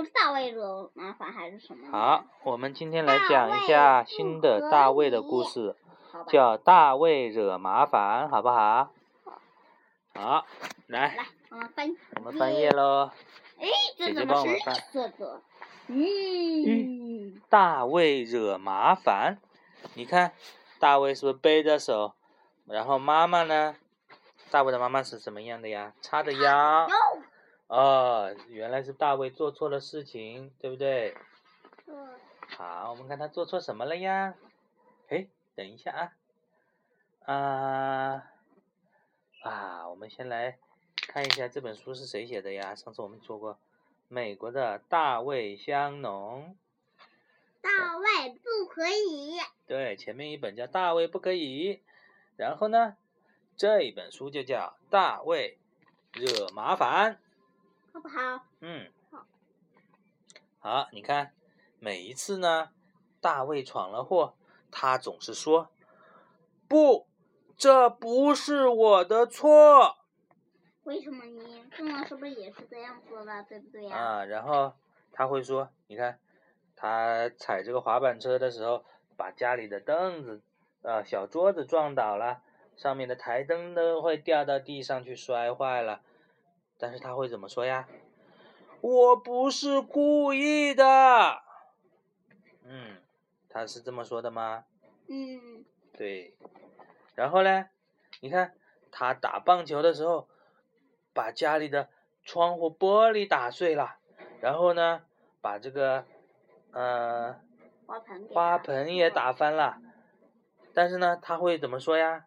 不是大卫惹麻烦还是什么？好，我们今天来讲一下新的大卫的故事，叫《大卫惹麻烦》，好不好？好，来，来，我们翻，我们翻页喽。哎，这怎么是绿色的？嗯，大卫惹麻烦，你看，大卫是不是背着手？然后妈妈呢？大卫的妈妈是什么样的呀？叉着腰。哦，原来是大卫做错了事情，对不对？嗯。好，我们看他做错什么了呀？哎，等一下啊。啊啊，我们先来看一下这本书是谁写的呀？上次我们说过，美国的大卫香农。大卫不可以。对，前面一本叫《大卫不可以》，然后呢，这一本书就叫《大卫惹麻烦》。好不好？嗯。好。好，你看，每一次呢，大卫闯了祸，他总是说：“不，这不是我的错。”为什么呢？父王是不是也是这样说的，对不对呀？啊，然后他会说：“你看，他踩这个滑板车的时候，把家里的凳子、啊小桌子撞倒了，上面的台灯都会掉到地上去摔坏了。”但是他会怎么说呀？我不是故意的。嗯，他是这么说的吗？嗯。对。然后呢？你看他打棒球的时候，把家里的窗户玻璃打碎了，然后呢，把这个呃花盆花盆也打翻了。但是呢，他会怎么说呀？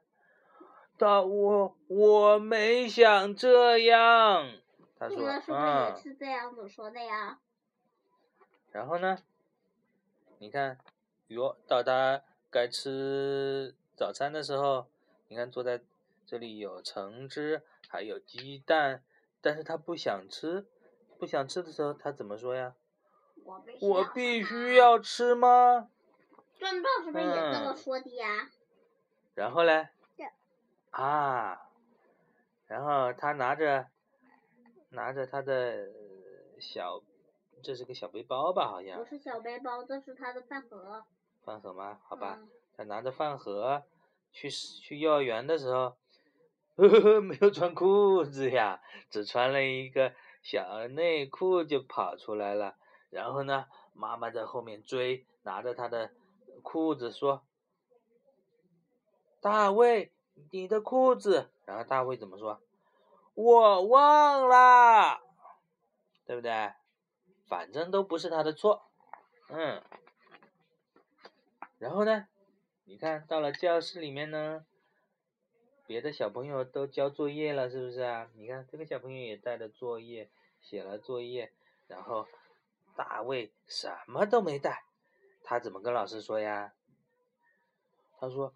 他我我没想这样，他说，是不是也是这样子说的呀？然后呢？你看，哟，到他该吃早餐的时候，你看坐在这里有橙汁，还有鸡蛋，但是他不想吃，不想吃的时候，他怎么说呀？我必须要吃吗？壮壮是不是也这么说的呀？然后嘞？啊，然后他拿着拿着他的小，这是个小背包吧？好像不是小背包，这是他的饭盒。饭盒吗？好吧，他拿着饭盒去去幼儿园的时候，呵呵，没有穿裤子呀，只穿了一个小内裤就跑出来了。然后呢，妈妈在后面追，拿着他的裤子说：“大卫。”你的裤子，然后大卫怎么说？我忘了，对不对？反正都不是他的错，嗯。然后呢？你看到了教室里面呢，别的小朋友都交作业了，是不是啊？你看这个小朋友也带着作业，写了作业，然后大卫什么都没带，他怎么跟老师说呀？他说。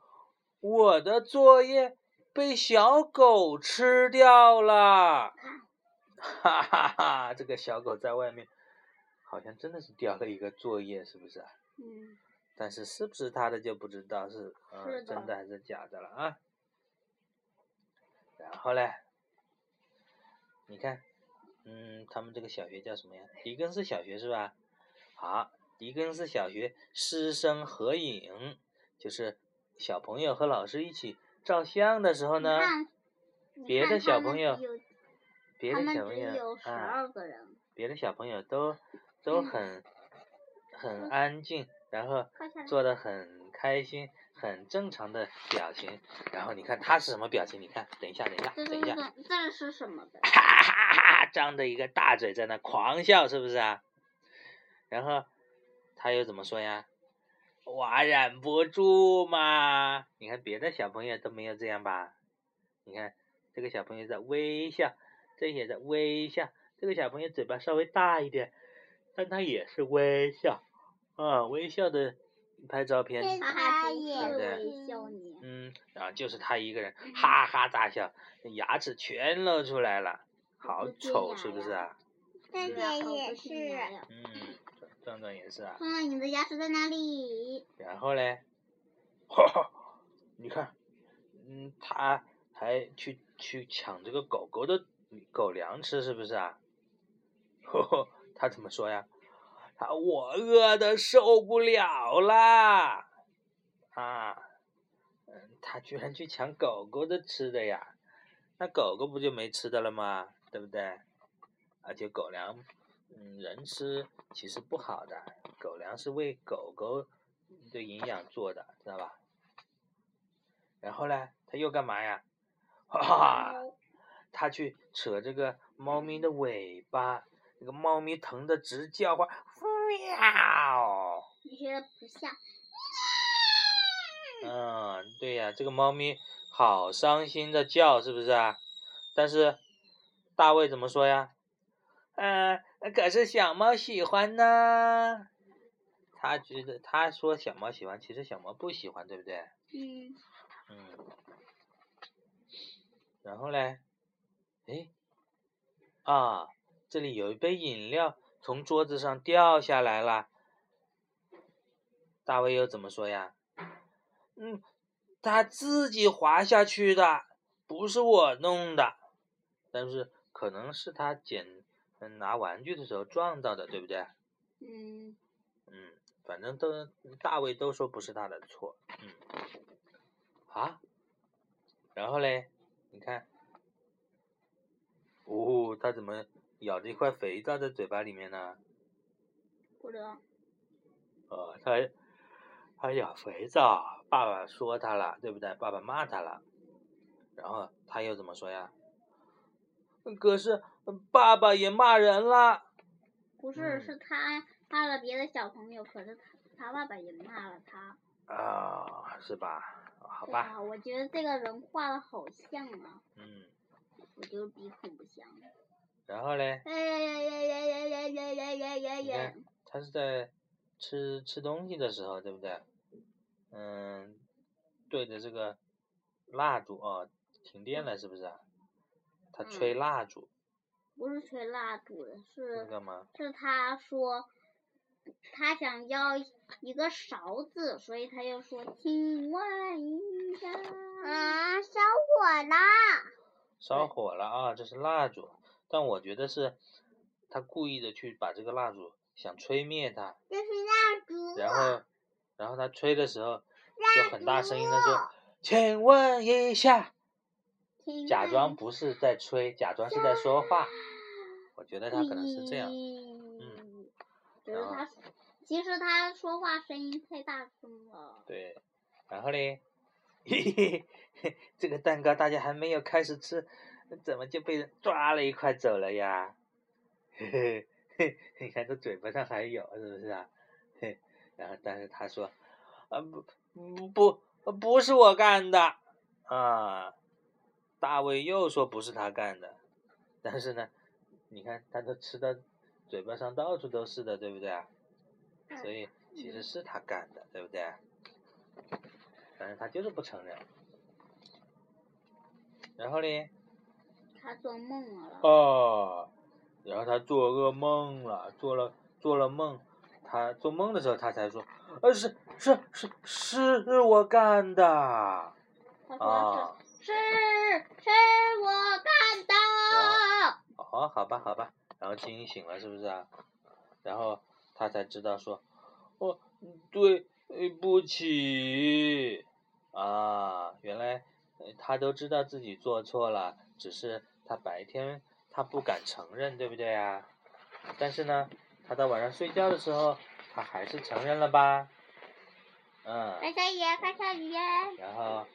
我的作业被小狗吃掉了，哈哈哈！这个小狗在外面，好像真的是掉了一个作业，是不是啊？嗯。但是是不是他的就不知道是嗯真的还是假的了啊？然后嘞，你看，嗯，他们这个小学叫什么呀？狄更斯小学是吧？好，狄更斯小学师生合影，就是。小朋友和老师一起照相的时候呢，别的小朋友，别的小朋友啊，别的小朋友都都很很安静，然后做的很开心，很正常的表情。然后你看他是什么表情？你看，等一下，等一下，等一下，这是什么的？哈哈哈！张着一个大嘴在那狂笑，是不是啊？然后他又怎么说呀？我忍不住嘛！你看别的小朋友都没有这样吧？你看这个小朋友在微笑，这也在微笑。这个小朋友嘴巴稍微大一点，但他也是微笑，啊，微笑的拍照片，他也微笑嗯，然后就是他一个人哈哈大笑，牙齿全露出来了，好丑，是不是啊？这边也是。嗯。壮壮也是啊。壮壮，你的牙齿在哪里？然后嘞，哈哈，你看，嗯，他还去去抢这个狗狗的狗粮吃，是不是啊？呵呵，他怎么说呀？他我饿的受不了啦！啊，嗯，他居然去抢狗狗的吃的呀？那狗狗不就没吃的了吗？对不对？而且狗粮，嗯，人吃其实不好的，狗粮是为狗狗的营养做的，知道吧？然后呢，他又干嘛呀？哈哈，他去扯这个猫咪的尾巴，这个猫咪疼的直叫唤，喵！你觉得不像？嗯，对呀，这个猫咪好伤心的叫，是不是啊？但是大卫怎么说呀？嗯，可是小猫喜欢呢。他觉得他说小猫喜欢，其实小猫不喜欢，对不对？嗯。嗯。然后嘞，哎，啊，这里有一杯饮料从桌子上掉下来了。大卫又怎么说呀？嗯，他自己滑下去的，不是我弄的。但是可能是他捡拿玩具的时候撞到的，对不对？嗯。嗯，反正都大卫都说不是他的错。嗯。啊？然后嘞，你看，哦，他怎么咬着一块肥皂在嘴巴里面呢？不知道。哦，他他咬肥皂。爸爸说他了，对不对？爸爸骂他了，然后他又怎么说呀？可是爸爸也骂人了，不是是他骂了别的小朋友，可是他他爸爸也骂了他啊，是吧？好吧，我觉得这个人画的好像啊，嗯，我就鼻孔不像。然后嘞？他是在吃吃东西的时候，对不对？嗯，对着这个蜡烛啊，停电了是不是？他吹蜡烛。不是吹蜡烛的，是。干嘛？是他说，他想要一个勺子，所以他就说：“请问一下。”啊，烧火了！烧火了啊！这是蜡烛，但我觉得是他故意的去把这个蜡烛想吹灭它。这是蜡烛。然后。然后他吹的时候，就很大声音的说：“请问一下。”假装不是在吹，假装是在说话。我觉得他可能是这样。嗯。就是他，其实他说话声音太大声了。对。然后嘞，嘿嘿，这个蛋糕大家还没有开始吃，怎么就被人抓了一块走了呀？嘿嘿嘿，你看这嘴巴上还有，是不是啊？嘿。然后，但是他说，啊不不不，不是我干的，啊，大卫又说不是他干的，但是呢，你看他都吃的嘴巴上到处都是的，对不对啊？所以其实是他干的，对不对？但是他就是不承认。然后呢？他做梦了。哦，然后他做噩梦了，做了做了梦。他做梦的时候，他才说：“呃，是是是是我干的。”啊，是是我干的。哦，好吧，好吧，然后惊醒了，是不是啊？然后他才知道说：“哦，对不起。”啊，原来他都知道自己做错了，只是他白天他不敢承认，对不对啊？但是呢。他到晚上睡觉的时候，他还是承认了吧？嗯。快下雨，快下雨。然后，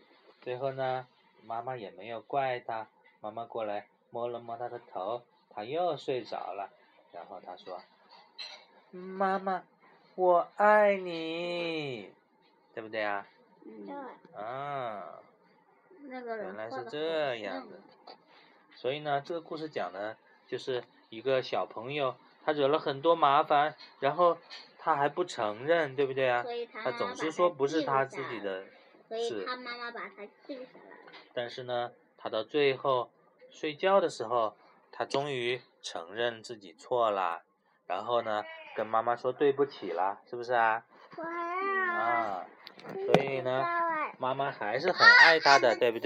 最后呢，妈妈也没有怪他，妈妈过来摸了摸他的头，他又睡着了。然后他说：“妈妈，我爱你，对不对啊？”对。啊。那个原来是这样的。所以呢，这个故事讲的就是一个小朋友。他惹了很多麻烦，然后他还不承认，对不对啊？他总是说不是他自己的事。他妈妈把他救下来但是呢，他到最后睡觉的时候，他终于承认自己错了，然后呢，跟妈妈说对不起了，是不是啊？啊，所以呢，妈妈还是很爱他的，对不对？